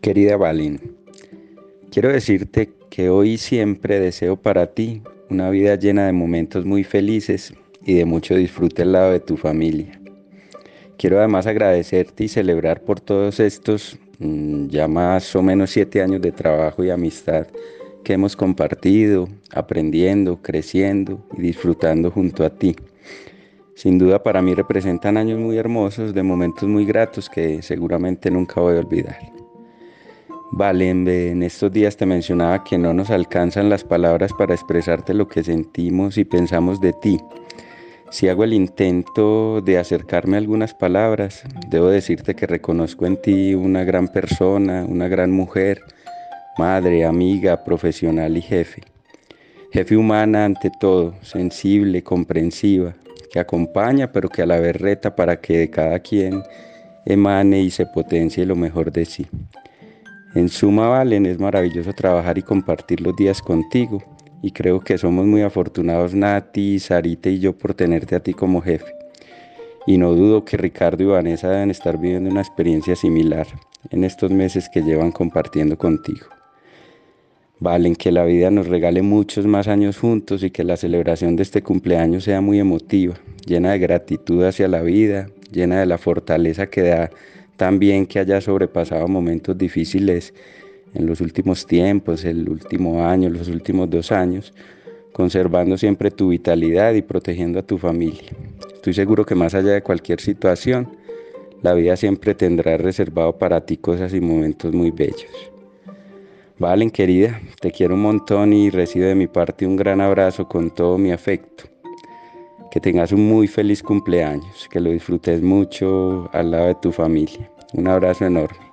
Querida Valen, quiero decirte que hoy siempre deseo para ti una vida llena de momentos muy felices y de mucho disfrute al lado de tu familia. Quiero además agradecerte y celebrar por todos estos mm, ya más o menos siete años de trabajo y amistad que hemos compartido, aprendiendo, creciendo y disfrutando junto a ti. Sin duda para mí representan años muy hermosos, de momentos muy gratos que seguramente nunca voy a olvidar. Vale, en estos días te mencionaba que no nos alcanzan las palabras para expresarte lo que sentimos y pensamos de ti. Si hago el intento de acercarme a algunas palabras, debo decirte que reconozco en ti una gran persona, una gran mujer, madre, amiga, profesional y jefe. Jefe humana ante todo, sensible, comprensiva, que acompaña pero que a la vez reta para que de cada quien emane y se potencie lo mejor de sí. En suma, Valen, es maravilloso trabajar y compartir los días contigo y creo que somos muy afortunados Nati, Sarita y yo por tenerte a ti como jefe. Y no dudo que Ricardo y Vanessa deben estar viviendo una experiencia similar en estos meses que llevan compartiendo contigo. Valen, que la vida nos regale muchos más años juntos y que la celebración de este cumpleaños sea muy emotiva, llena de gratitud hacia la vida, llena de la fortaleza que da también que haya sobrepasado momentos difíciles en los últimos tiempos, el último año, los últimos dos años, conservando siempre tu vitalidad y protegiendo a tu familia. Estoy seguro que más allá de cualquier situación, la vida siempre tendrá reservado para ti cosas y momentos muy bellos. Valen, querida, te quiero un montón y recibe de mi parte un gran abrazo con todo mi afecto. Que tengas un muy feliz cumpleaños, que lo disfrutes mucho al lado de tu familia. Un abrazo enorme.